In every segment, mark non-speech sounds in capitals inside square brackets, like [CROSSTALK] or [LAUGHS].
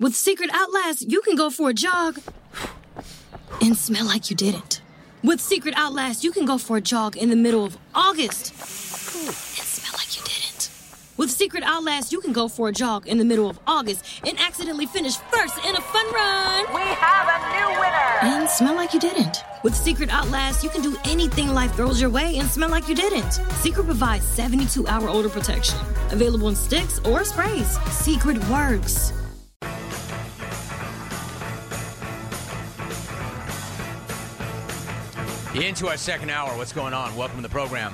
With Secret Outlast, you can go for a jog and smell like you didn't. With Secret Outlast, you can go for a jog in the middle of August and smell like you didn't. With Secret Outlast, you can go for a jog in the middle of August and accidentally finish first in a fun run We have a new winner! and smell like you didn't. With Secret Outlast, you can do anything life throws your way and smell like you didn't. Secret provides 72 hour odor protection, available in sticks or sprays. Secret works. Into our second hour. What's going on? Welcome to the program.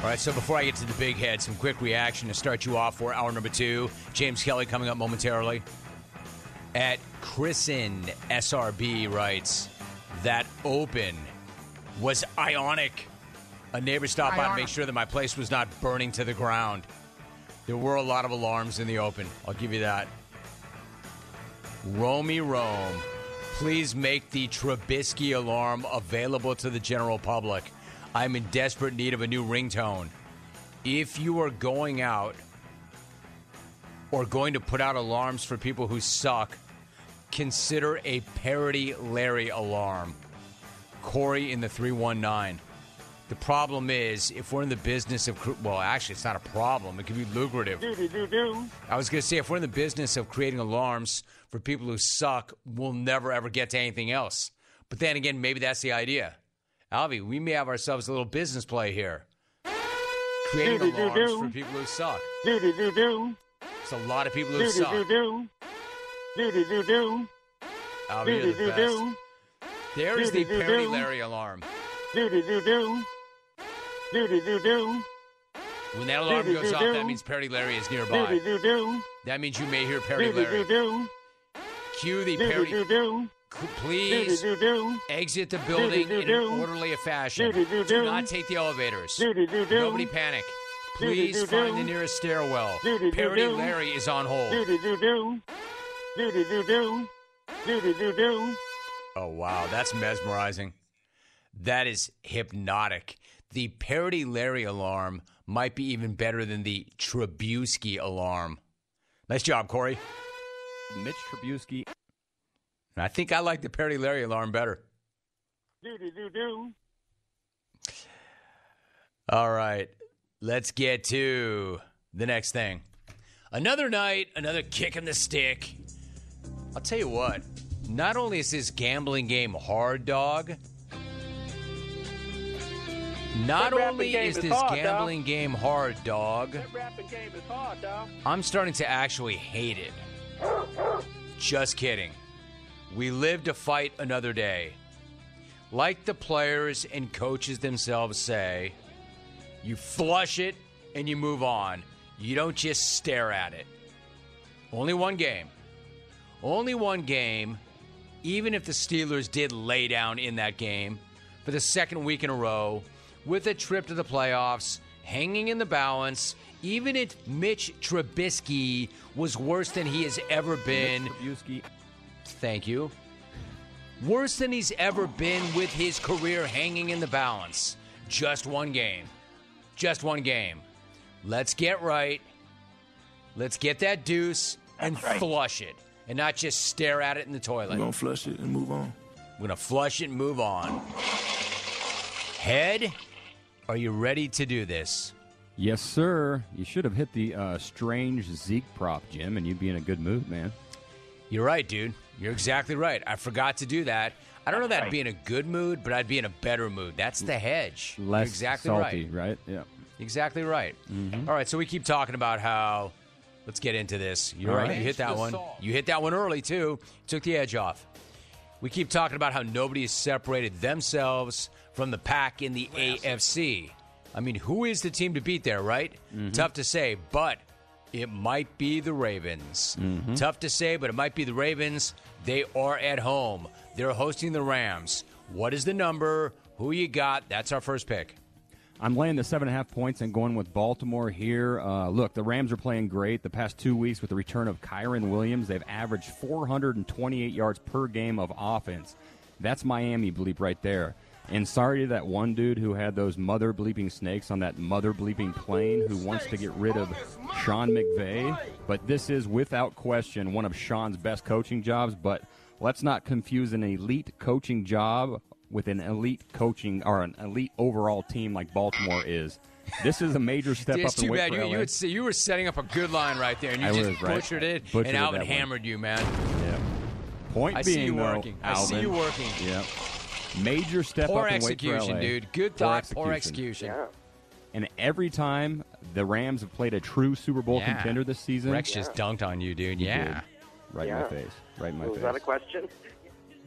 All right, so before I get to the big head, some quick reaction to start you off for hour number two. James Kelly coming up momentarily. At Chrisen SRB writes, that open was ionic. A neighbor stopped by to make sure that my place was not burning to the ground. There were a lot of alarms in the open. I'll give you that. Romy Rome, please make the Trubisky alarm available to the general public. I'm in desperate need of a new ringtone. If you are going out or going to put out alarms for people who suck, consider a parody Larry alarm. Corey in the 319. The problem is, if we're in the business of, well, actually, it's not a problem. It can be lucrative. I was going to say, if we're in the business of creating alarms for people who suck, we'll never ever get to anything else. But then again, maybe that's the idea. Alvy, we may have ourselves a little business play here. Creating alarms for people who suck. It's a lot of people who suck. Alvy, you're the best. There is the Perry Larry alarm. When that alarm goes off, that means Perry Larry is nearby. That means you may hear Perry Larry. Cue the Perry. Please exit the building in an orderly fashion. Do not take the elevators. Nobody panic. Please find the nearest stairwell. Perry Larry is on hold. Oh, wow. That's mesmerizing. That is hypnotic. The Parody Larry alarm might be even better than the Trubisky alarm. Nice job, Corey. Mitch Trubisky. I think I like the Parody Larry alarm better. Do, do, do, do. All right. Let's get to the next thing. Another night, another kick in the stick. I'll tell you what, not only is this gambling game hard, dog, not only is is this hard, gambling game hard, dog, game is hard, dog. I'm starting to actually hate it. Just kidding. We live to fight another day. Like the players and coaches themselves say, you flush it and you move on. You don't just stare at it. Only one game. Only one game, even if the Steelers did lay down in that game for the second week in a row, with a trip to the playoffs, hanging in the balance, even if Mitch Trubisky was worse than he has ever been. Thank you. Worse than he's ever been with his career hanging in the balance. Just one game. Just one game. Let's get right. Let's get that deuce and flush it and not just stare at it in the toilet. We're gonna flush it and move on. We're going to flush it and move on. Head, are you ready to do this? Yes, sir. You should have hit the uh, strange Zeke prop, Jim, and you'd be in a good mood, man. You're right, dude. You're exactly right. I forgot to do that. I don't know that I'd be in a good mood, but I'd be in a better mood. That's the hedge. You're Less exactly salty, right. right? Yeah. Exactly right. All right, so we keep talking about how. Let's get into this. You're All right. right. You hit that one. You hit that one early too. Took the edge off. We keep talking about how nobody has separated themselves from the pack in the AFC. I mean, who is the team to beat there, right? Mm-hmm. Tough to say, but it might be the Ravens. Mm-hmm. Tough to say, but it might be the Ravens. They are at home. They're hosting the Rams. What is the number? Who you got? That's our first pick. I'm laying the seven and a half points and going with Baltimore here. Uh, look, the Rams are playing great. The past two weeks with the return of Kyren Williams, they've averaged 428 yards per game of offense. That's Miami bleep right there. And sorry to that one dude who had those mother bleeping snakes on that mother bleeping plane who wants to get rid of Sean McVay. But this is without question one of Sean's best coaching jobs. But let's not confuse an elite coaching job with an elite coaching or an elite overall team like Baltimore is. This is a major [LAUGHS] step It's up in too bad. for You, LA. you, would say, you were setting up a good line right there, and you I just was, right. butchered it, Butchered and it Alvin that one. hammered you, man. Yeah. Point I see being, you though, working. I see you working. Yeah. Major step Poor up in weight for execution, LA. dude. Good Poor thought, poor execution. Yeah. And every time the Rams have played a true Super Bowl Yeah. contender this season, Rex just dunked on you, dude. he Yeah. did. right in my face, right in my Was face. Was that a question?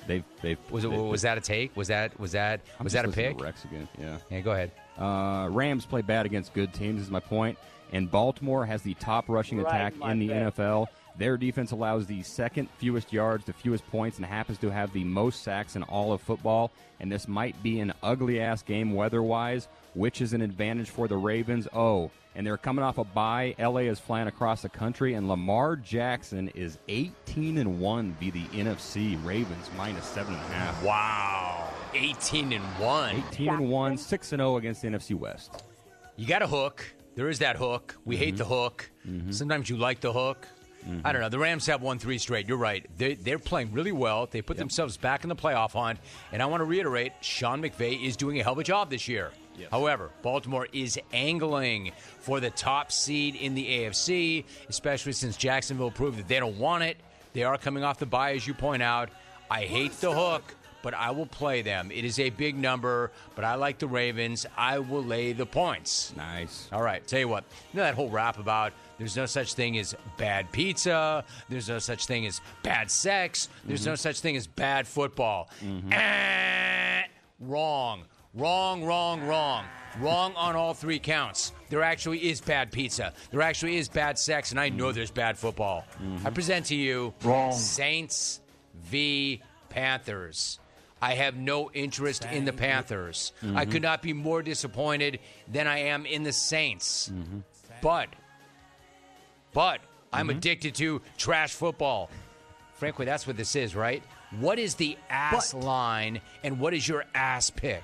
They've, they've, Was it? they've- Was that a take? Was that? Was that? I'm Was just that a pick? to Rex again. Yeah. Yeah, go ahead. Uh, Rams play bad against good teams, is my point. And Baltimore has the top rushing Right, attack in the bet. NFL. Their defense allows the second fewest yards, the fewest points, and happens to have the most sacks in all of football. And this might be an ugly ass game weather wise, which is an advantage for the Ravens. Oh, and they're coming off a bye. LA is flying across the country, and Lamar Jackson is 18 and 1 via the NFC. Ravens minus 7.5. Wow. 18 and 1. 18 and 1, 6 and 0 against the NFC West. You got a hook. There is that hook. We hate mm-hmm. the hook. Mm-hmm. Sometimes you like the hook. Mm-hmm. I don't know. The Rams have won three straight. You're right. They, they're playing really well. They put themselves back in the playoff hunt. And I want to reiterate Sean McVay is doing a hell of a job this year. However, Baltimore is angling for the top seed in the AFC, especially since Jacksonville proved that they don't want it. They are coming off the bye, as you point out. I hate the hook but I will play them. It is a big number, but I like the Ravens. I will lay the points. Nice. All right, tell you what, you know that whole rap about there's no such thing as bad pizza, there's no such thing as bad sex, there's no such thing as bad football. Eh, wrong. Wrong, wrong, wrong. Wrong on all three counts. There actually is bad pizza. There actually is bad sex, and I know there's bad football. I present to you Saints v. Panthers. I have no interest in the Panthers. I could not be more disappointed than I am in the Saints. But, but I'm addicted to trash football. Frankly, that's what this is, right? What is the ass line and what is your ass pick?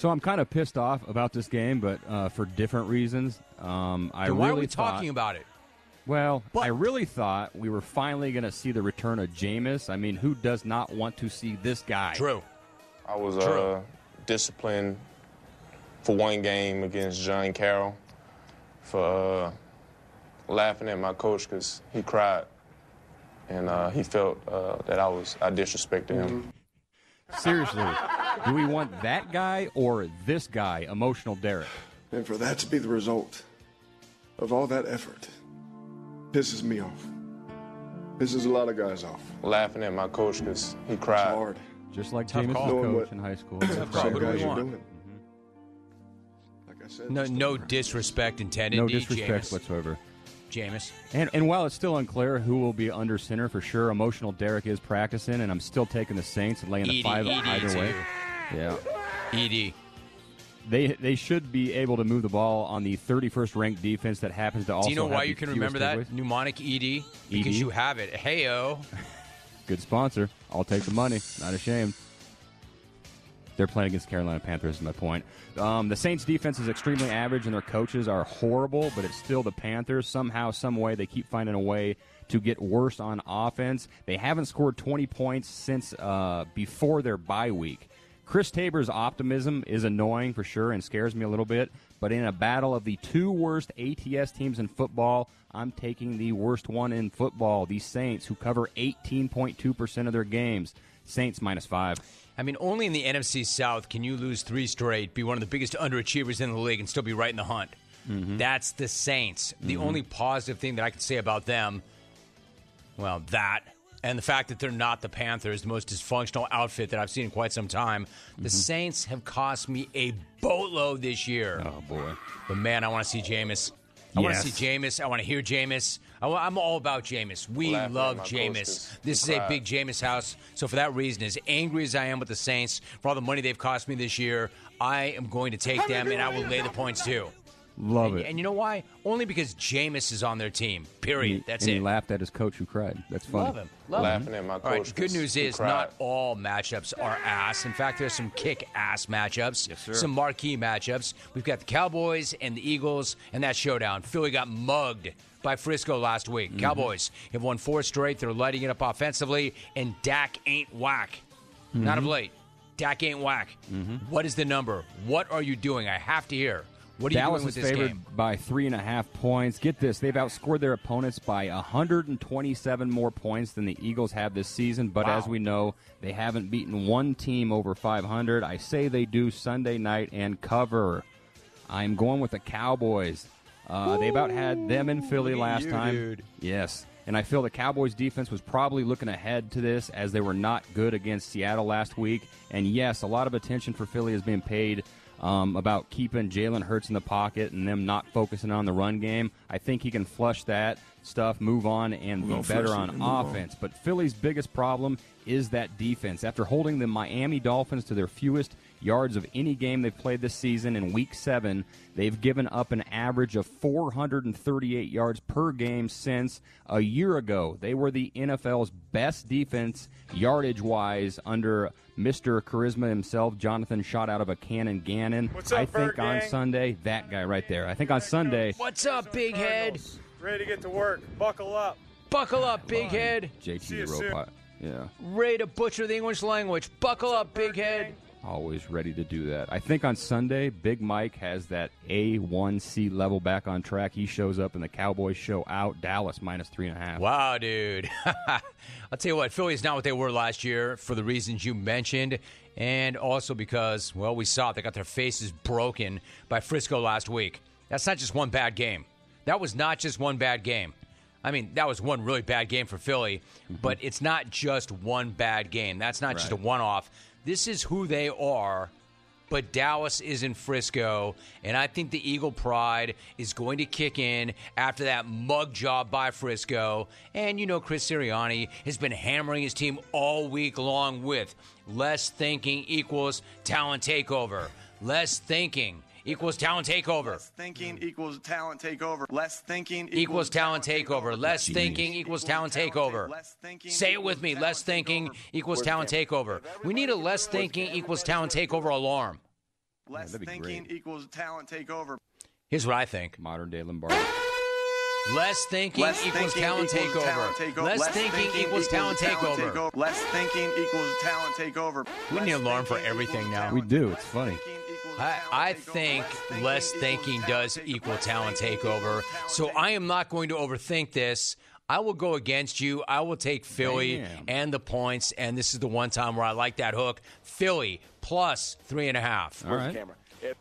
So I'm kind of pissed off about this game, but uh, for different reasons. Um, I Then why really are we thought- talking about it? Well, But- I really thought we were finally going to see the return of Jameis. I mean, who does not want to see this guy? True. I was True. uh, disciplined for one game against John Carroll for uh, laughing at my coach because he cried and uh, he felt uh, that I was I disrespected him. Seriously, do we want that guy or this guy, emotional Derek? And for that to be the result of all that effort pisses me off. Pisses a lot of guys off. Laughing at my coach because he It's cried. hard. Just like Tough Jameis' coach what- in high school. [LAUGHS] call. Same What do we guys are want? doing. Mm-hmm. Like I said, No, no disrespect intended. no D. disrespect Jameis. whatsoever. Jameis. And, and while it's still unclear who will be under center for sure, emotional Derek is practicing, and I'm still taking the Saints and laying the Edie, five Edie either way. too. Yeah. Ed. They they should be able to move the ball on the 31st ranked defense that happens to also. Do you know why you can remember that takeaways. mnemonic ED? Because ED? you have it. Heyo. [LAUGHS] Good sponsor. I'll take the money. Not ashamed. They're playing against Carolina Panthers. Is my point. Um, the Saints' defense is extremely average, and their coaches are horrible. But it's still the Panthers. Somehow, some way, they keep finding a way to get worse on offense. They haven't scored 20 points since uh, before their bye week. Chris Tabor's optimism is annoying for sure and scares me a little bit. But in a battle of the two worst ATS teams in football, I'm taking the worst one in football, the Saints, who cover 18.2% of their games. Saints minus five. I mean, only in the NFC South can you lose three straight, be one of the biggest underachievers in the league, and still be right in the hunt. Mm-hmm. That's the Saints. The mm-hmm. only positive thing that I can say about them, well, that, and the fact that they're not the Panthers, the most dysfunctional outfit that I've seen in quite some time. The mm-hmm. Saints have cost me a boatload this year. Oh, boy. But man, I want to see Jameis. I want to see Jameis. I want to hear Jameis. I, am all about Jameis. We Laughing love my Jameis. coaches. This is a big Jameis house. So for that reason, as angry as I am with the Saints for all the money they've cost me this year, I am going to take them and I will lay the points too. Love and, it. And you know why? Only because Jameis is on their team. Period. And he- That's and it. He laughed at his coach who cried. That's funny. Love him. Love Laughing him. at my coach. All right, coach good 'cause news is cried. not all matchups are ass. In fact, there's some kick ass matchups. Yes, sir. Some marquee matchups. We've got the Cowboys and the Eagles and that showdown. Philly got mugged by Frisco last week. Mm-hmm. Cowboys have won four straight. They're lighting it up offensively, and Dak ain't whack. Not of Mhm. late. Dak ain't whack. Mm-hmm. What is the number? What are you doing? I have to hear. What are Dallas is favored game? by three and a half points. Get this: they've outscored their opponents by 127 more points than the Eagles have this season. But Wow. as we know, they haven't beaten one team over 500. I say they do Sunday night and cover. I'm going with the Cowboys. Uh, they about had them in Philly last you, time. dude. Yes. And I feel the Cowboys defense was probably looking ahead to this as they were not good against Seattle last week. And yes, a lot of attention for Philly is being paid um, about keeping Jalen Hurts in the pocket and them not focusing on the run game. I think he can flush that stuff, move on, and be better on move on. offense. But Philly's biggest problem is that defense. After holding the Miami Dolphins to their fewest yards of any game they've played this season in week seven, they've given up an average of 438 yards per game since a year ago. They were the NFL's best defense yardage wise under Mr. Charisma himself, Jonathan shot out of a cannon Gannon. What's up, I think Bird on Gang? Sunday, that guy right there. I think on Sunday, What's up, big head? Ready to get to work. Buckle up. Buckle up, big head. JT See the you soon. robot. Yeah. Ready to butcher the English language. Buckle up, big head. Always ready to do that. I think on Sunday, Big Mike has that A1C level back on track. He shows up and the Cowboys show out. Dallas minus three and a half. Wow, dude. [LAUGHS] I'll tell you what, Philly's not what they were last year for the reasons you mentioned, and also because, well, we saw it. They got their faces broken by Frisco last week. That's not just one bad game. That was not just one bad game. I mean, that was one really bad game for Philly, mm-hmm. but it's not just one bad game. That's not just a one off. This is who they are but Dallas is in Frisco, and I think the Eagle pride is going to kick in after that mug job by Frisco. And you know, Chris Sirianni has been hammering his team all week long with less thinking equals talent takeover. Less thinking equals talent takeover. Thinking equals talent takeover. Less thinking Equals talent takeover. Less thinking equals talent takeover. Say it with me. Less thinking equals talent takeover. We need a less thinking equals talent takeover alarm. Less thinking equals talent takeover. Here's what I think. Modern day Lombardi. Less thinking Less equals thinking talent equals takeover. talent takeover. Less thinking equals talent takeover. Less thinking equals talent takeover. We need an alarm for everything now. We do. It's funny. I, I think less thinking does equal talent takeover. So. I am not going to overthink this. I will go against you. I will take Philly Damn. and the points. And this is the one time where I like that hook. Philly plus three and a half. All right.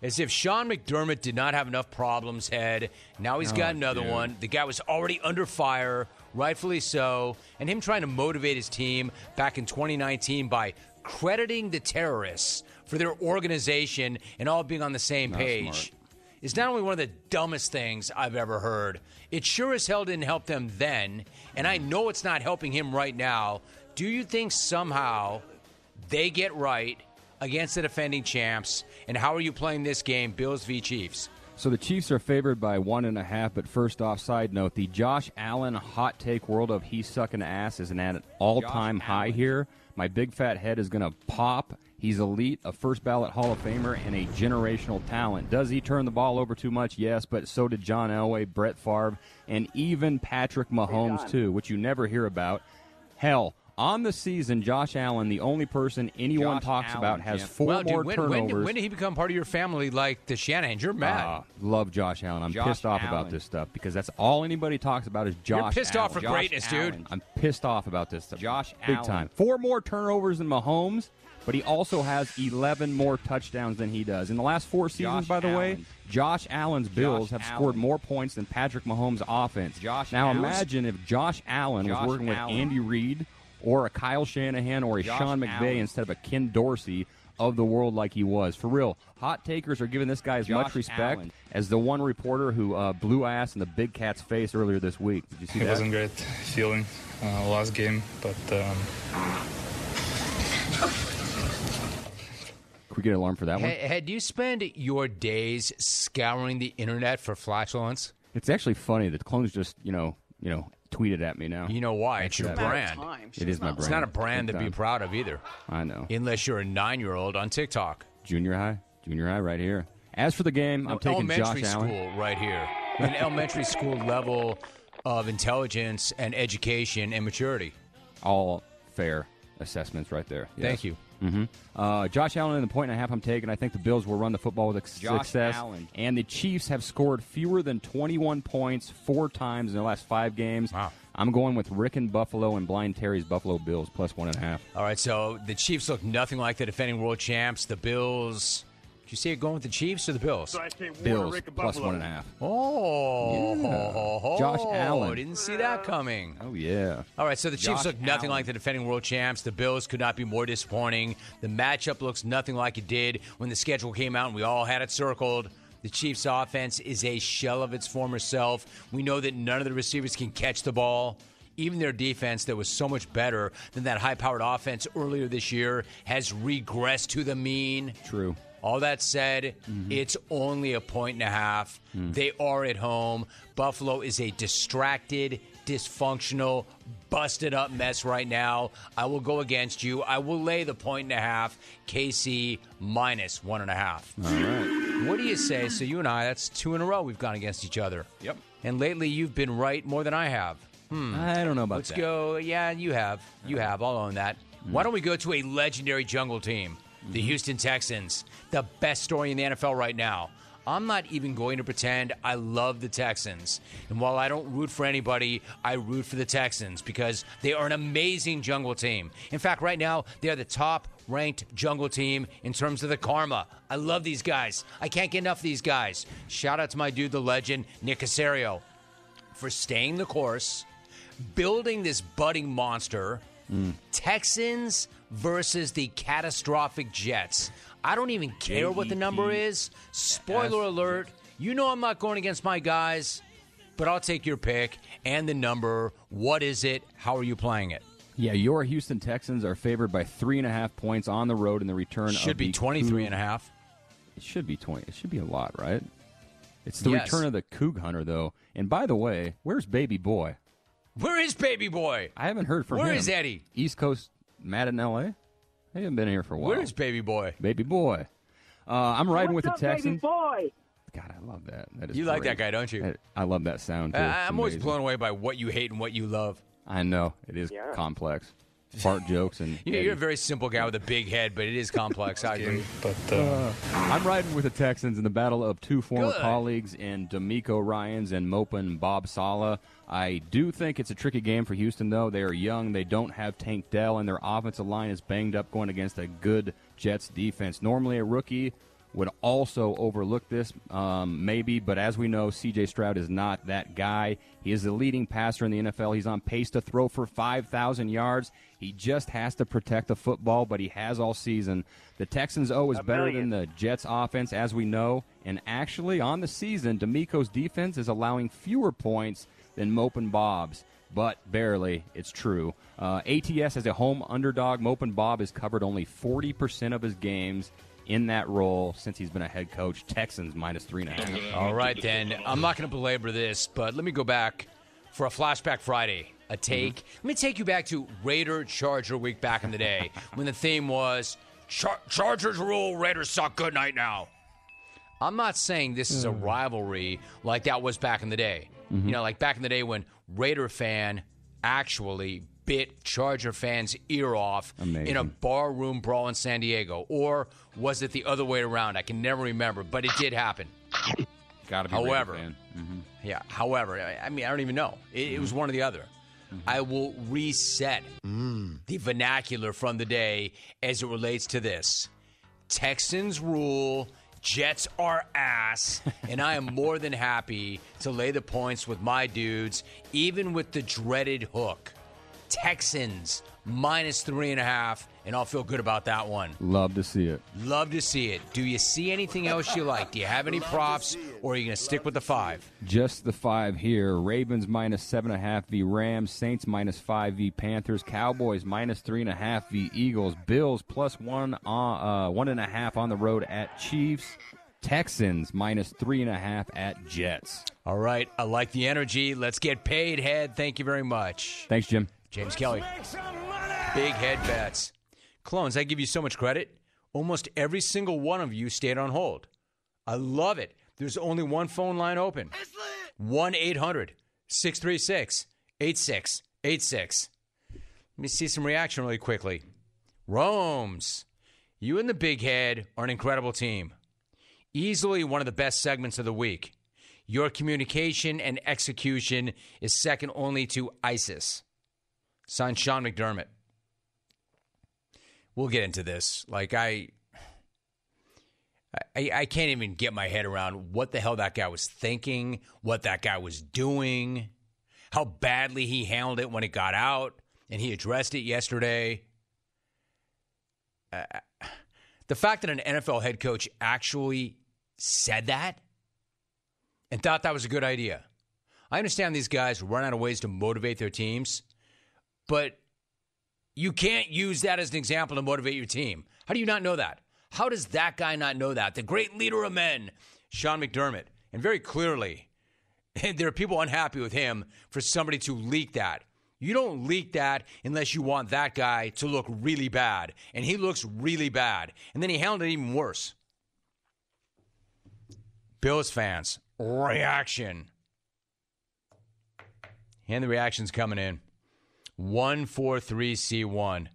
As if Sean McDermott did not have enough problems, head. Now he's oh, got Oh, another dude. one. The guy was already under fire, rightfully so. And him trying to motivate his team back in 2019 by crediting the terrorists for their organization and all being on the same Not page smart. is not only one of the dumbest things I've ever heard. It sure as hell didn't help them then, and I know it's not helping him right now. Do you think somehow they get right against the defending champs? And how are you playing this game, Bills v. Chiefs? So the Chiefs are favored by one and a half. But first off, side note: the Josh Allen hot take world of he's sucking ass is at an all-time Josh high Allen. here. My big fat head is going to pop. He's elite, a first ballot Hall of Famer, and a generational talent. Does he turn the ball over too much? Yes, but so did John Elway, Brett Favre, and even Patrick Mahomes too, which you never hear about. Hell. On the season, Josh Allen, the only person anyone Josh talks Allen, about, has Jim. four well, more dude, when, turnovers. when, when did he become part of your family like the Shanahan's? You're mad. Ah, love Josh Allen. I'm Josh pissed off about this stuff because that's all anybody talks about is Josh. You're pissed off for Josh greatness, dude. I'm pissed off about this stuff. Josh big Allen. time. Four more turnovers than Mahomes, but he also has 11 more touchdowns than he does. In the last four seasons, Josh by the way, Josh Allen's Bills have Allen. scored more points than Patrick Mahomes' offense. Josh now Allen. imagine if Josh Allen Josh was working with Andy Reid or a Kyle Shanahan or a Josh Sean McVay Allen. instead of a Ken Dorsey of the world like he was. For real, hot takers are giving this guy as Josh much respect Allen. as the one reporter who uh, blew ass in the big cat's face earlier this week. Did you see It that? wasn't great feeling uh, last game, but um, we get an alarm for that one? Hey, hey, you spend your days scouring the internet for flatulence? It's actually funny. The clones just, you know, you know, tweeted at me now. You know why? It's your brand. It is my brand. It's not a brand to be proud of either, I know. unless you're a nine-year-old on TikTok. Junior high, junior high, right here. As for the game, I'm taking elementary Josh school Allen. right here. An [LAUGHS] elementary school level of intelligence and education and maturity. All fair assessments right there. Thank you. Hmm Uh, Josh Allen in the point and a half I'm taking. I think the Bills will run the football with success. Allen. And the Chiefs have scored fewer than 21 points four times in the last five games. Wow. I'm going with Rick and Buffalo and Blind Terry's Buffalo Bills plus one and a half. All right, so the Chiefs look nothing like the defending world champs. The Bills. Did you see it going with the Chiefs or the Bills? Bills plus one and a half. Oh, Yeah. Josh Allen. Didn't see that coming. Oh yeah. All right, so the Chiefs Josh look nothing Allen. like the defending world champs. The Bills could not be more disappointing. The matchup looks nothing like it did when the schedule came out and we all had it circled. The Chiefs' offense is a shell of its former self. We know that none of the receivers can catch the ball. Even their defense, that was so much better than that high powered offense earlier this year, has regressed to the mean. True. All that said, mm-hmm. it's only a point and a half. Mm. They are at home. Buffalo is a distracted, dysfunctional, busted up mess right now. I will go against you. I will lay the point and a half. KC minus one and a half. All right. What do you say? So you and I, that's two in a row we've gone against each other. Yep. And lately you've been right more than I have. Hmm. I don't know about that. Let's go. Yeah, you have. You have. I'll own that. Why mm. don't we go to a legendary jungle team, the Houston Texans, the best story in the NFL right now? I'm not even going to pretend I love the Texans. And while I don't root for anybody, I root for the Texans because they are an amazing jungle team. In fact, right now, they are the top ranked jungle team in terms of the karma. I love these guys. I can't get enough of these guys. Shout out to my dude, the legend, Nick Caserio, for staying the course building this budding monster. Mm. Texans versus the catastrophic Jets. I don't even care what the number is. Spoiler alert. You know I'm not going against my guys, but I'll take your pick and the number. What is it? How are you playing it? Yeah, your Houston Texans are favored by three and a half points on the road in the return. Should of be the 23 Coug- and a half. It should be twenty. It should be a lot, right? It's the Yes. return of the Coug Hunter, though. And by the way, where's Baby Boy? Where is baby boy? I haven't heard from Where him. is Eddie? East Coast, mad in L.A. They haven't been here for a while. Where is baby boy? Baby Boy? Uh, I'm riding with the What's up, baby Texans. boy? God, I love that. That is You like that guy, don't you? I, I love that sound. Too. I- It's I'm always blown away by what you hate and what you love. I know it is Yeah. complex. Fart jokes and [LAUGHS] You know, you're a very simple guy with a big head, but it is complex. I agree. But uh, I'm riding with the Texans in the battle of two former Good. colleagues in DeMeco Ryans and Mopin Bob Saleh. I do think it's a tricky game for Houston, though. They are young. They don't have Tank Dell, and their offensive line is banged up going against a good Jets defense. Normally, a rookie would also overlook this, um, maybe, but as we know, C.J. Stroud is not that guy. He is the leading passer in the NFL. He's on pace to throw for 5,000 yards. He just has to protect the football, but he has all season. The Texans' O is better than the Jets' offense, as we know. And actually, on the season, DeMeco's defense is allowing fewer points than Mopin Bob's, but barely. It's true. Uh, ATS as a home underdog, Mopin Bob has covered only 40% of his games in that role since he's been a head coach. Texans minus three and a half. [LAUGHS] All right, then. I'm not going to belabor this, but let me go back for a flashback Friday. A mm-hmm. take. Let me take you back to Raider Charger week back in the day [LAUGHS] when the theme was Char- Chargers rule, Raiders suck. Good night now. I'm not saying this is a mm. rivalry like that was back in the day. You mm-hmm. know, like back in the day when Raider fan actually bit Charger fans' ear off in a Amazing. barroom brawl in San Diego. Or was it the other way around? I can never remember, but it did happen. Got to be However- Raider fan. Mhm. Yeah. However, I, I mean, I don't even know. It, it was mm-hmm. one or the other. Mm-hmm. I will reset mm. the vernacular from the day as it relates to this. Texans rule. Jets are ass, [LAUGHS] and I am more than happy to lay the points with my dudes, even with the dreaded hook. Texans minus three and a half and I'll feel good about that one. Love to see it. Love to see it. Do you see anything else you like? Do you have any props, or are you going to stick with the five? Just the five here. Ravens minus seven and a half v Rams. Saints minus five v Panthers. Cowboys minus three and a half v Eagles. Bills plus one on, uh, one and a half on the road at Chiefs. Texans minus three and a half at Jets. All right, I like the energy. Let's get paid, head. Thank you very much. Thanks, Jim. James Kelly. Big head bets. Clones, I give you so much credit. Almost every single one of you stayed on hold. I love it. There's only one phone line open 1 800 636 8686. Let me see some reaction really quickly. Rome's, you and the big head are an incredible team. Easily one of the best segments of the week. Your communication and execution is second only to ISIS. Signed Sean McDermott. We'll get into this. Like I, I, I can't even get my head around what the hell that guy was thinking, what that guy was doing, how badly he handled it when it got out, and he addressed it yesterday. Uh, the fact that an NFL head coach actually said that and thought that was a good idea. I understand these guys run out of ways to motivate their teams, but you can't use that as an example to motivate your team. How do you not know that? How does that guy not know that? The great leader of men, Sean McDermott. And very clearly, [LAUGHS] there are people unhappy with him for somebody to leak that. You don't leak that unless you want that guy to look really bad. And he looks really bad. And then he handled it even worse. Bills fans, reaction. And the reaction's coming in. 143C1.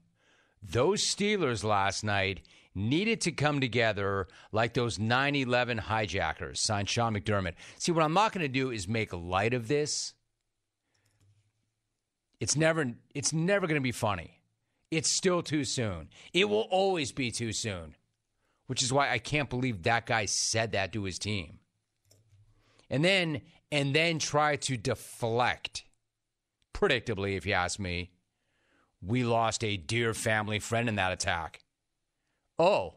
Those Steelers last night needed to come together like those 9 11 hijackers, signed Sean McDermott. See, what I'm not going to do is make light of this. It's never, it's never going to be funny. It's still too soon. It will always be too soon, which is why I can't believe that guy said that to his team. And then, and then try to deflect predictably, if you ask me, we lost a dear family friend in that attack. Oh,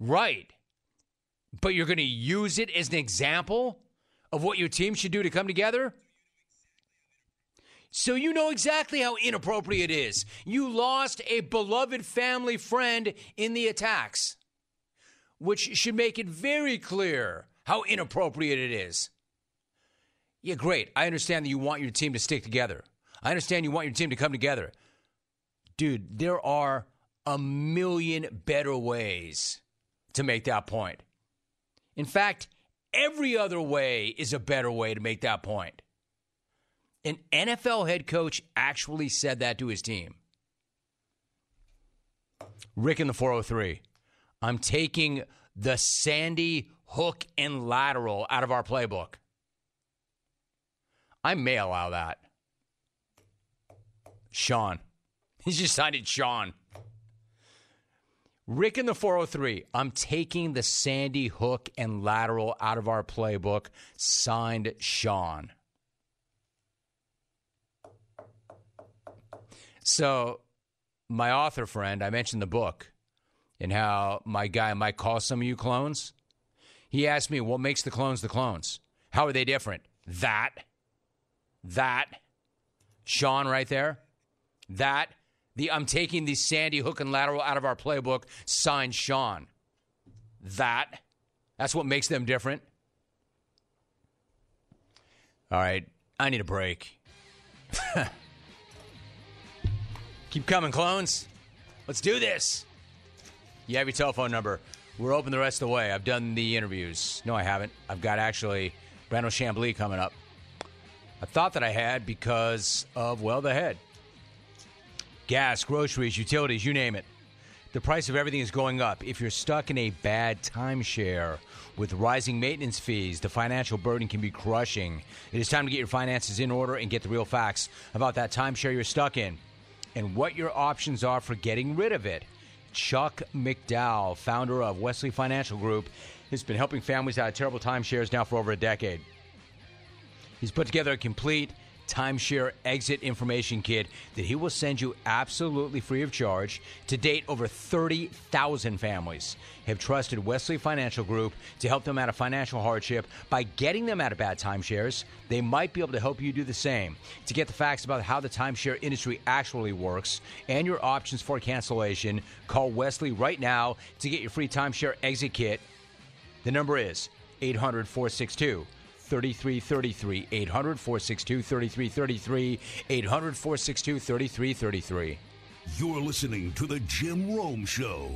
right. But you're going to use it as an example of what your team should do to come together? So you know exactly how inappropriate it is. You lost a beloved family friend in the attacks, which should make it very clear how inappropriate it is. Yeah, great. I understand that you want your team to stick together. I understand you want your team to come together. Dude, there are a million better ways to make that point. In fact, every other way is a better way to make that point. An NFL head coach actually said that to his team. Rick in the 403. I'm taking the Sandy hook and lateral out of our playbook. I may allow that. Sean. [LAUGHS] He's just signed Sean. Rick in the 403. I'm taking the Sandy hook and lateral out of our playbook. Signed Sean. So, my author friend, I mentioned the book and how my guy might call some of you clones. He asked me, what makes the clones the clones? How are they different? That, that, Sean right there, that, the I'm taking the Sandy hook and lateral out of our playbook, signed Sean. That, that's what makes them different. All right, I need a break. [LAUGHS] Keep coming, clones. Let's do this. You have your telephone number. We're open the rest of the way. I've done the interviews. No, I haven't. I've got actually Brandel Chamblee coming up. I thought that I had because of, well, the head. Gas, groceries, utilities, you name it. The price of everything is going up. If you're stuck in a bad timeshare with rising maintenance fees, the financial burden can be crushing. It is time to get your finances in order and get the real facts about that timeshare you're stuck in and what your options are for getting rid of it. Chuck McDowell, founder of Wesley Financial Group, has been helping families out of terrible timeshares now for over a decade. He's put together a complete timeshare exit information kit that he will send you absolutely free of charge. To date, over 30,000 families have trusted Wesley Financial Group to help them out of financial hardship by getting them out of bad timeshares. They might be able to help you do the same. To get the facts about how the timeshare industry actually works and your options for cancellation, call Wesley right now to get your free timeshare exit kit. The number is 800 462 3333. 800 462 3333. 800 462 3333. You're listening to The Jim Rome Show.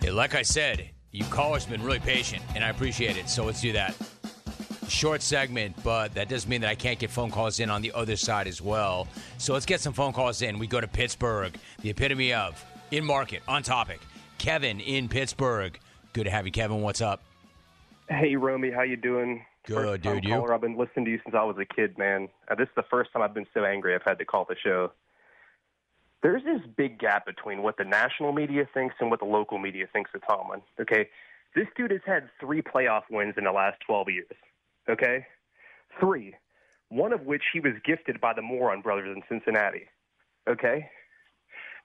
Hey, like I said, you callers have been really patient, and I appreciate it. So let's do that. Short segment, but that doesn't mean that I can't get phone calls in on the other side as well. So let's get some phone calls in. We go to Pittsburgh, the epitome of in market, on topic. Kevin in Pittsburgh. Good to have you, Kevin. What's up? Hey, Romy, how you doing? Good, dude. You? I've been listening to you since I was a kid, man. Uh, this is the first time I've been so angry I've had to call the show. There's this big gap between what the national media thinks and what the local media thinks of Tomlin. Okay, this dude has had three playoff wins in the last 12 years. Okay, three, one of which he was gifted by the Moron brothers in Cincinnati. Okay,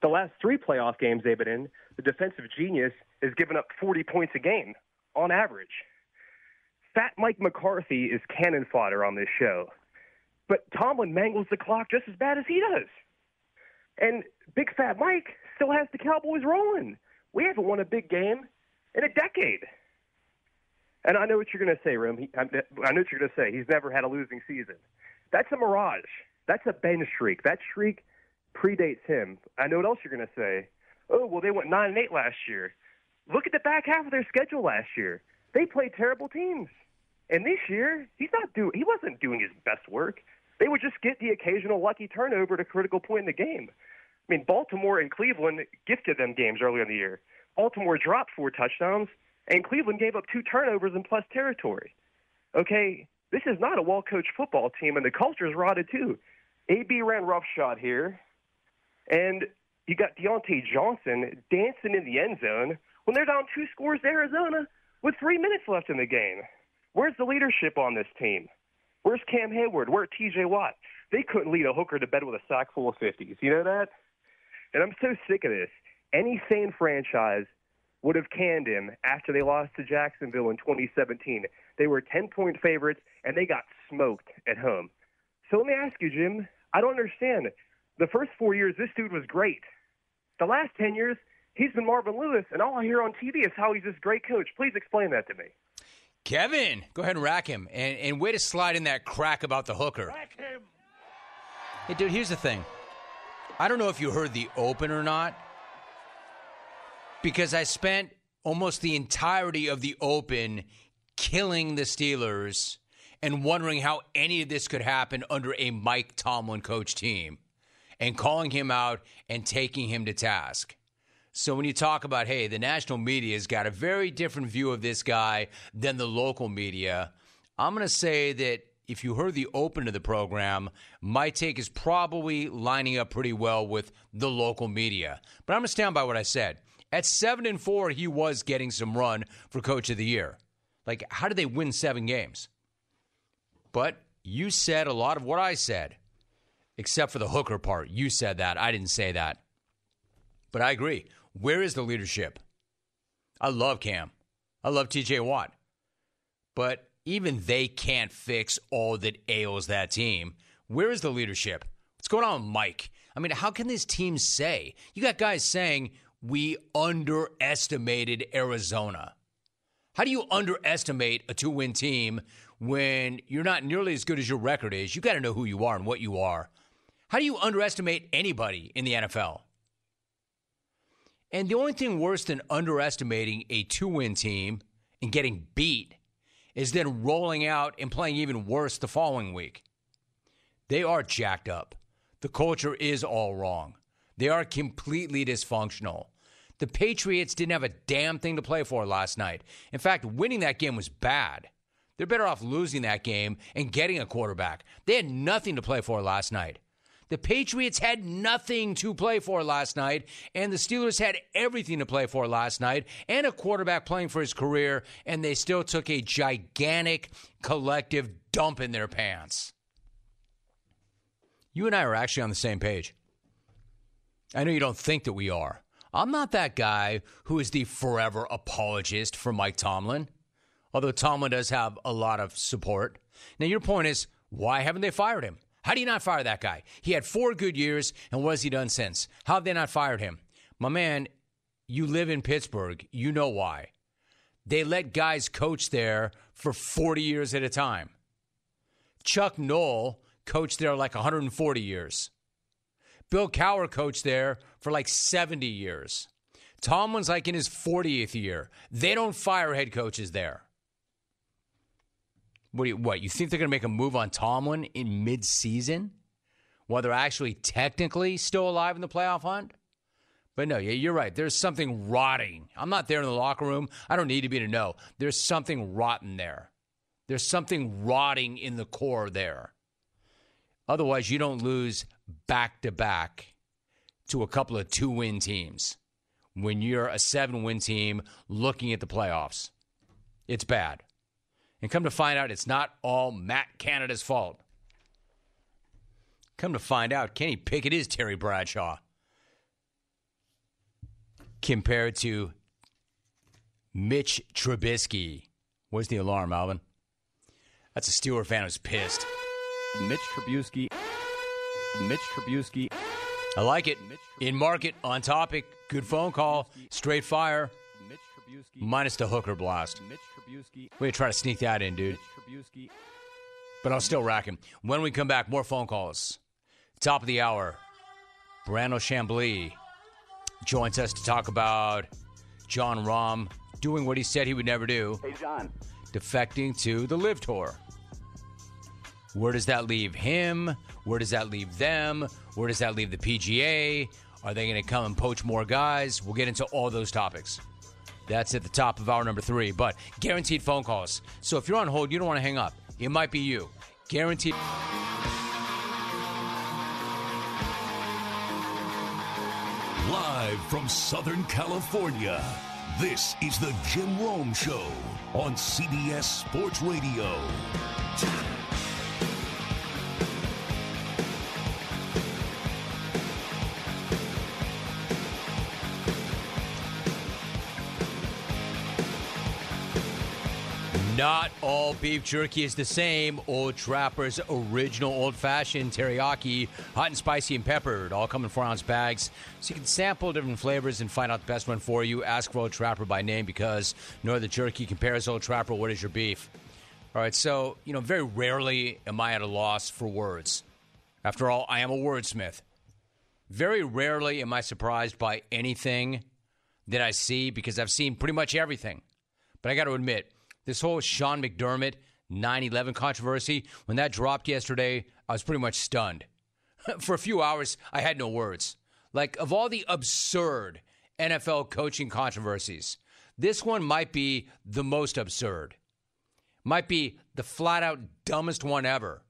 the last three playoff games they've been in, the defensive genius is giving up 40 points a game on average. Fat Mike McCarthy is cannon fodder on this show, but Tomlin mangles the clock just as bad as he does. And Big Fat Mike still has the Cowboys rolling. We haven't won a big game in a decade. And I know what you're going to say, Rim. I I know what you're going to say. He's never had a losing season. That's a mirage. That's a Ben streak. That streak predates him. I know what else you're going to say. Oh, well, they went nine and eight last year. Look at the back half of their schedule last year. They played terrible teams. And this year, he's not doing. He wasn't doing his best work. They would just get the occasional lucky turnover at a critical point in the game. I mean, Baltimore and Cleveland gifted them games earlier in the year. Baltimore dropped four touchdowns, and Cleveland gave up two turnovers in plus territory. Okay, this is not a well coached football team, and the culture is rotted too. AB ran roughshod here, and you got Diontae Johnson dancing in the end zone when they're down two scores to Arizona with three minutes left in the game. Where's the leadership on this team? Where's Cam Heyward? Where's TJ Watt? They couldn't lead a hooker to bed with a sack full of 50s. You know that? And I'm so sick of this. Any sane franchise would have canned him after they lost to Jacksonville in 2017. They were 10 point favorites and they got smoked at home. So let me ask you, Jim. I don't understand. The first four years, this dude was great. The last 10 years, he's been Marvin Lewis, and all I hear on TV is how he's this great coach. Please explain that to me. Kevin, go ahead and rack him. And, and way to slide in that crack about the hooker. Rack him. Hey, dude, here's the thing. I don't know if you heard the open or not, because I spent almost the entirety of the open killing the Steelers and wondering how any of this could happen under a Mike Tomlin coach team and calling him out and taking him to task. So when you talk about, hey, the national media has got a very different view of this guy than the local media, I'm going to say that if you heard the open of the program, my take is probably lining up pretty well with the local media. But I'm going to stand by what I said. At seven and four, he was getting some run for coach of the year. Like, how did they win seven games? But you said a lot of what I said, except for the hooker part. You said that. I didn't say that. But I agree. Where is the leadership? I love Cam. I love TJ Watt. But even they can't fix all that ails that team. Where is the leadership? What's going on with Mike? I mean, how can this team say? You got guys saying we underestimated Arizona. How do you underestimate a two win team when you're not nearly as good as your record is? You got to know who you are and what you are. How do you underestimate anybody in the NFL? And the only thing worse than underestimating a two win team and getting beat is then rolling out and playing even worse the following week. They are jacked up. The culture is all wrong. They are completely dysfunctional. The Patriots didn't have a damn thing to play for last night. In fact, winning that game was bad. They're better off losing that game and getting a quarterback. They had nothing to play for last night. The Patriots had nothing to play for last night, and the Steelers had everything to play for last night, and a quarterback playing for his career, and they still took a gigantic collective dump in their pants. You and I are actually on the same page. I know you don't think that we are. I'm not that guy who is the forever apologist for Mike Tomlin, although Tomlin does have a lot of support. Now, your point is why haven't they fired him? How do you not fire that guy? He had four good years, and what has he done since? How have they not fired him? My man, you live in Pittsburgh. You know why. They let guys coach there for 40 years at a time. Chuck Noll coached there like 140 years. Bill Cowher coached there for like 70 years. Tomlin's like in his 40th year. They don't fire head coaches there. What, do you, what, you think they're going to make a move on Tomlin in midseason? While they're actually technically still alive in the playoff hunt? But no, yeah, you're right. There's something rotting. I'm not there in the locker room. I don't need to be to know. There's something rotten there. There's something rotting in the core there. Otherwise, you don't lose back to back to a couple of two win teams when you're a seven win team looking at the playoffs. It's bad. And come to find out, it's not all Matt Canada's fault. Come to find out, Kenny Pickett is Terry Bradshaw compared to Mitch Trubisky. Where's the alarm, Alvin? That's a Steeler fan who's pissed. Mitch Trubisky. Mitch Trubisky. I like it. In market, on topic, good phone call, straight fire. Mitch Trubisky. Minus the hooker blast. We're going to try to sneak that in, dude. But I'll still rack him. When we come back, more phone calls. Top of the hour, Brandel Chamblee joins us to talk about Jon Rahm doing what he said he would never do. Hey, John. Defecting to the LIV Tour. Where does that leave him? Where does that leave them? Where does that leave the PGA? Are they going to come and poach more guys? We'll get into all those topics. That's at the top of hour number three, but guaranteed phone calls. So if you're on hold, you don't want to hang up. It might be you. Guaranteed. Live from Southern California, this is the Jim Rome Show on CBS Sports Radio. Not all beef jerky is the same. Old Trapper's original old fashioned teriyaki, hot and spicy and peppered, all come in four ounce bags. So you can sample different flavors and find out the best one for you. Ask for Old Trapper by name because no other jerky compares Old Trapper. What is your beef? All right, so, you know, very rarely am I at a loss for words. After all, I am a wordsmith. Very rarely am I surprised by anything that I see because I've seen pretty much everything. But I got to admit, this whole Sean McDermott 9 11 controversy, when that dropped yesterday, I was pretty much stunned. [LAUGHS] For a few hours, I had no words. Like, of all the absurd NFL coaching controversies, this one might be the most absurd. Might be the flat out dumbest one ever.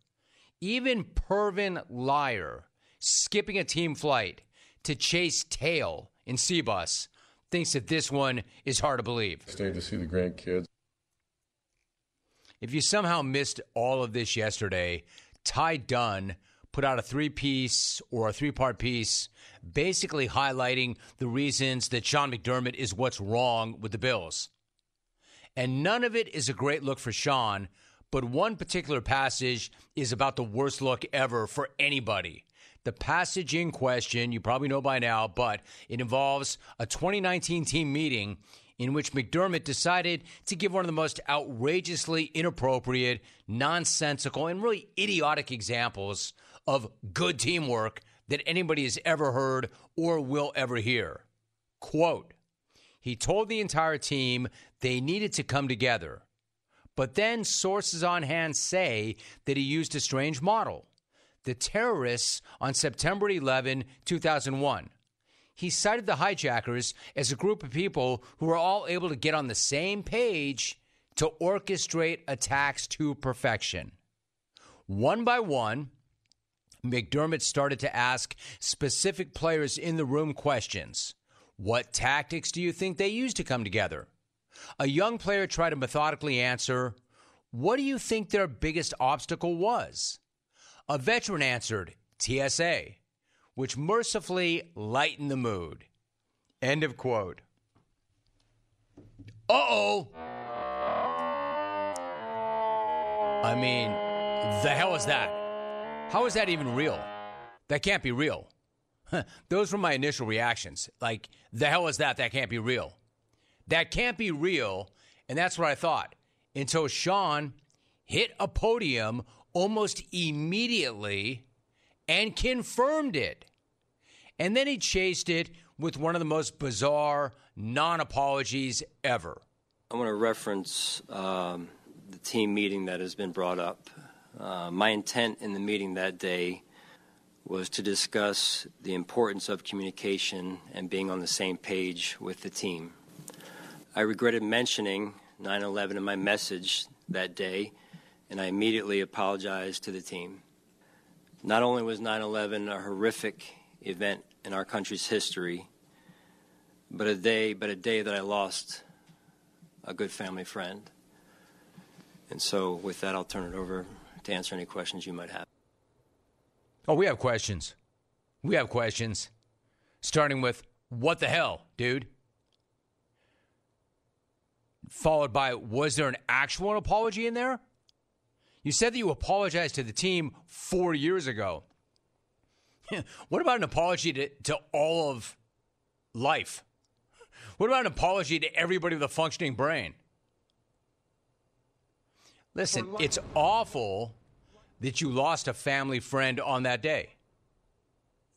Even Pervin Liar, skipping a team flight to chase tail in Seabus, thinks that this one is hard to believe. Stayed to see the grandkids. If you somehow missed all of this yesterday, Ty Dunne put out a three piece or a three part piece basically highlighting the reasons that Sean McDermott is what's wrong with the Bills. And none of it is a great look for Sean, but one particular passage is about the worst look ever for anybody. The passage in question, you probably know by now, but it involves a 2019 team meeting in which McDermott decided to give one of the most outrageously inappropriate, nonsensical, and really idiotic examples of good teamwork that anybody has ever heard or will ever hear. Quote, he told the entire team they needed to come together. But then sources on hand say that he used a strange model. The terrorists on September 11, 2001 he cited the hijackers as a group of people who were all able to get on the same page to orchestrate attacks to perfection. One by one, McDermott started to ask specific players in the room questions. What tactics do you think they used to come together? A young player tried to methodically answer, What do you think their biggest obstacle was? A veteran answered, TSA, which mercifully lightened the mood. End of quote. Uh oh. I mean, the hell is that? How is that even real? That can't be real. Those were my initial reactions. Like, the hell is that? That can't be real. That can't be real. And that's what I thought until Sean hit a podium almost immediately and confirmed it. And then he chased it with one of the most bizarre non apologies ever. I want to reference um, the team meeting that has been brought up. Uh, my intent in the meeting that day was to discuss the importance of communication and being on the same page with the team. I regretted mentioning 9 11 in my message that day, and I immediately apologized to the team. Not only was 9 11 a horrific event in our country's history, but a day, but a day that I lost a good family friend. And so, with that, I'll turn it over to answer any questions you might have. Oh, we have questions. We have questions. Starting with, what the hell, dude? Followed by, was there an actual apology in there? You said that you apologized to the team four years ago. [LAUGHS] what about an apology to, to all of life? What about an apology to everybody with a functioning brain? Listen, it's awful that you lost a family friend on that day.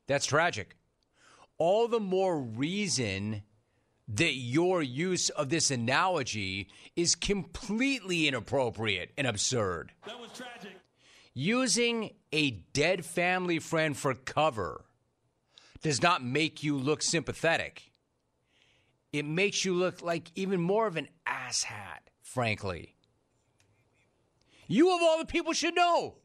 That's tragic. All the more reason that your use of this analogy is completely inappropriate and absurd. That was tragic. Using a dead family friend for cover does not make you look sympathetic. It makes you look like even more of an asshat, frankly. You, of all the people, should know.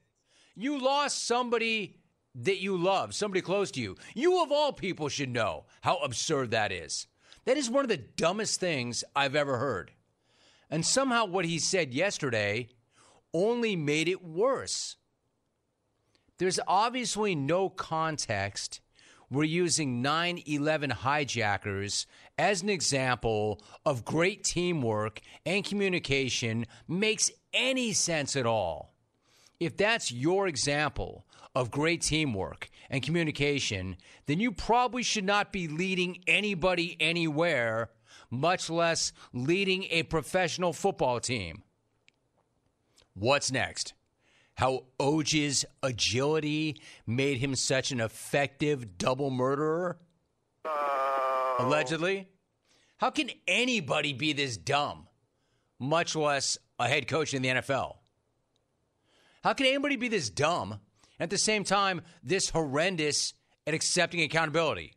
You lost somebody that you love, somebody close to you. You, of all people, should know how absurd that is. That is one of the dumbest things I've ever heard. And somehow what he said yesterday only made it worse. There's obviously no context. We're using 9 11 hijackers as an example of great teamwork and communication makes any sense at all. If that's your example of great teamwork and communication, then you probably should not be leading anybody anywhere, much less leading a professional football team. What's next? How Oj's agility made him such an effective double murderer? Allegedly? How can anybody be this dumb, much less a head coach in the NFL? How can anybody be this dumb and at the same time this horrendous at accepting accountability?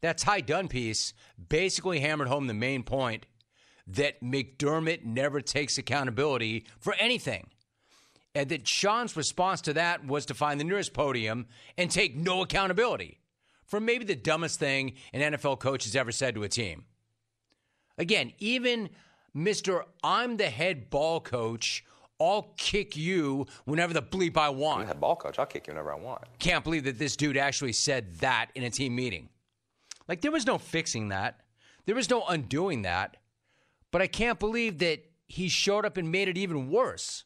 That Ty Dunne piece basically hammered home the main point that McDermott never takes accountability for anything. And that Sean's response to that was to find the nearest podium and take no accountability for maybe the dumbest thing an NFL coach has ever said to a team. Again, even Mr. I'm the head ball coach, I'll kick you whenever the bleep I want. I'm the head ball coach, I'll kick you whenever I want. Can't believe that this dude actually said that in a team meeting. Like, there was no fixing that, there was no undoing that. But I can't believe that he showed up and made it even worse.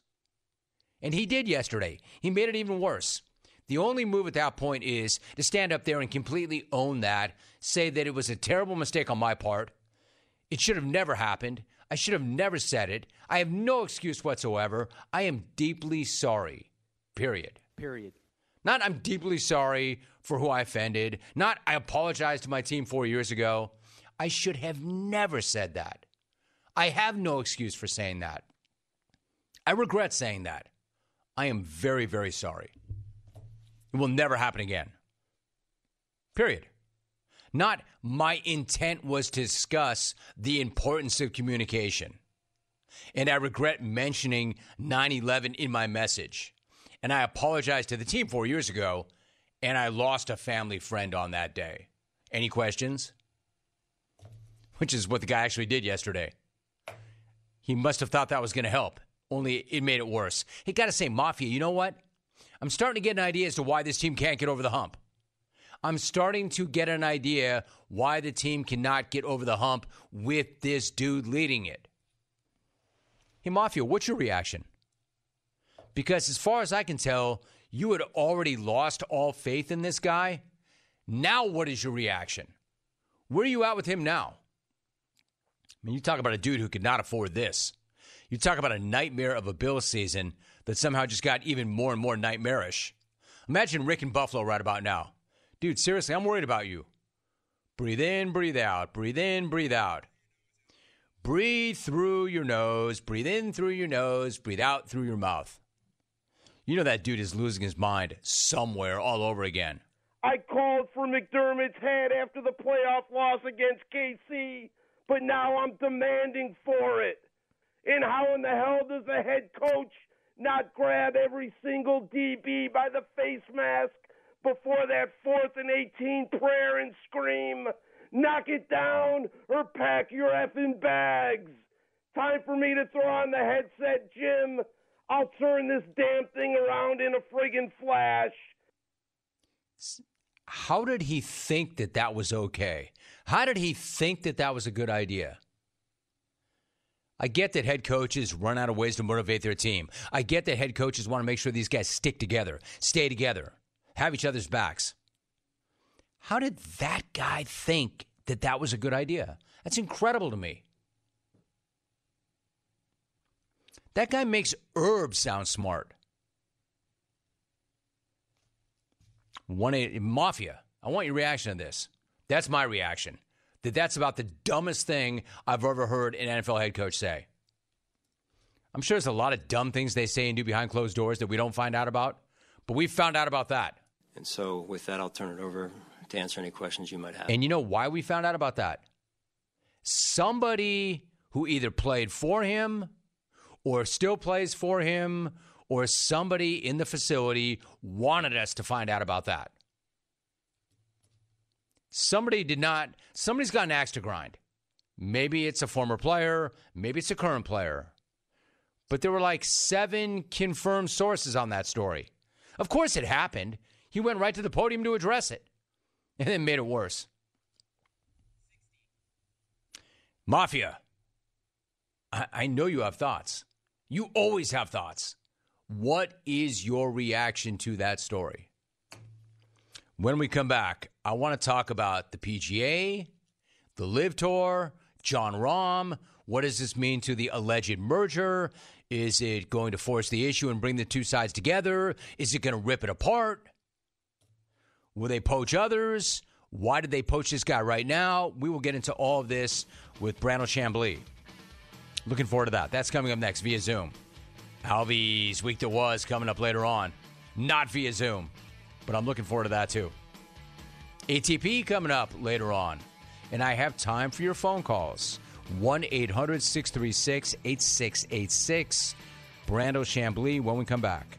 And he did yesterday. He made it even worse. The only move at that point is to stand up there and completely own that, say that it was a terrible mistake on my part. It should have never happened. I should have never said it. I have no excuse whatsoever. I am deeply sorry. Period. Period. Not I'm deeply sorry for who I offended. Not I apologized to my team four years ago. I should have never said that. I have no excuse for saying that. I regret saying that. I am very, very sorry. It will never happen again. Period. Not my intent was to discuss the importance of communication. And I regret mentioning 9 11 in my message. and I apologized to the team four years ago, and I lost a family friend on that day. Any questions? Which is what the guy actually did yesterday. He must have thought that was going to help, only it made it worse. He got to say, Mafia, you know what? I'm starting to get an idea as to why this team can't get over the hump. I'm starting to get an idea why the team cannot get over the hump with this dude leading it. Hey, Mafia, what's your reaction? Because as far as I can tell, you had already lost all faith in this guy. Now, what is your reaction? Where are you at with him now? I mean, you talk about a dude who could not afford this. You talk about a nightmare of a Bill season that somehow just got even more and more nightmarish. Imagine Rick in Buffalo right about now. Dude, seriously, I'm worried about you. Breathe in, breathe out, breathe in, breathe out. Breathe through your nose, breathe in through your nose, breathe out through your mouth. You know that dude is losing his mind somewhere all over again. I called for McDermott's head after the playoff loss against KC, but now I'm demanding for it. And how in the hell does the head coach not grab every single DB by the face mask before that fourth and 18 prayer and scream, knock it down or pack your effing bags? Time for me to throw on the headset, Jim. I'll turn this damn thing around in a friggin' flash. How did he think that that was okay? How did he think that that was a good idea? I get that head coaches run out of ways to motivate their team. I get that head coaches want to make sure these guys stick together, stay together, have each other's backs. How did that guy think that that was a good idea? That's incredible to me. That guy makes Herb sound smart. One eight, mafia. I want your reaction to this. That's my reaction. That that's about the dumbest thing I've ever heard an NFL head coach say. I'm sure there's a lot of dumb things they say and do behind closed doors that we don't find out about, but we found out about that. And so, with that, I'll turn it over to answer any questions you might have. And you know why we found out about that? Somebody who either played for him or still plays for him or somebody in the facility wanted us to find out about that. Somebody did not, somebody's got an axe to grind. Maybe it's a former player, maybe it's a current player. But there were like seven confirmed sources on that story. Of course it happened. He went right to the podium to address it [LAUGHS] and then made it worse. Mafia, I, I know you have thoughts. You always have thoughts. What is your reaction to that story? When we come back, I want to talk about the PGA, the LIV Tour, Jon Rahm. What does this mean to the alleged merger? Is it going to force the issue and bring the two sides together? Is it going to rip it apart? Will they poach others? Why did they poach this guy right now? We will get into all of this with Brandel Chamblee. Looking forward to that. That's coming up next via Zoom. Alvy's week that was coming up later on, not via Zoom, but I'm looking forward to that too. ATP coming up later on, and I have time for your phone calls. 1 800 636 8686. Brandel Chamblee when we come back.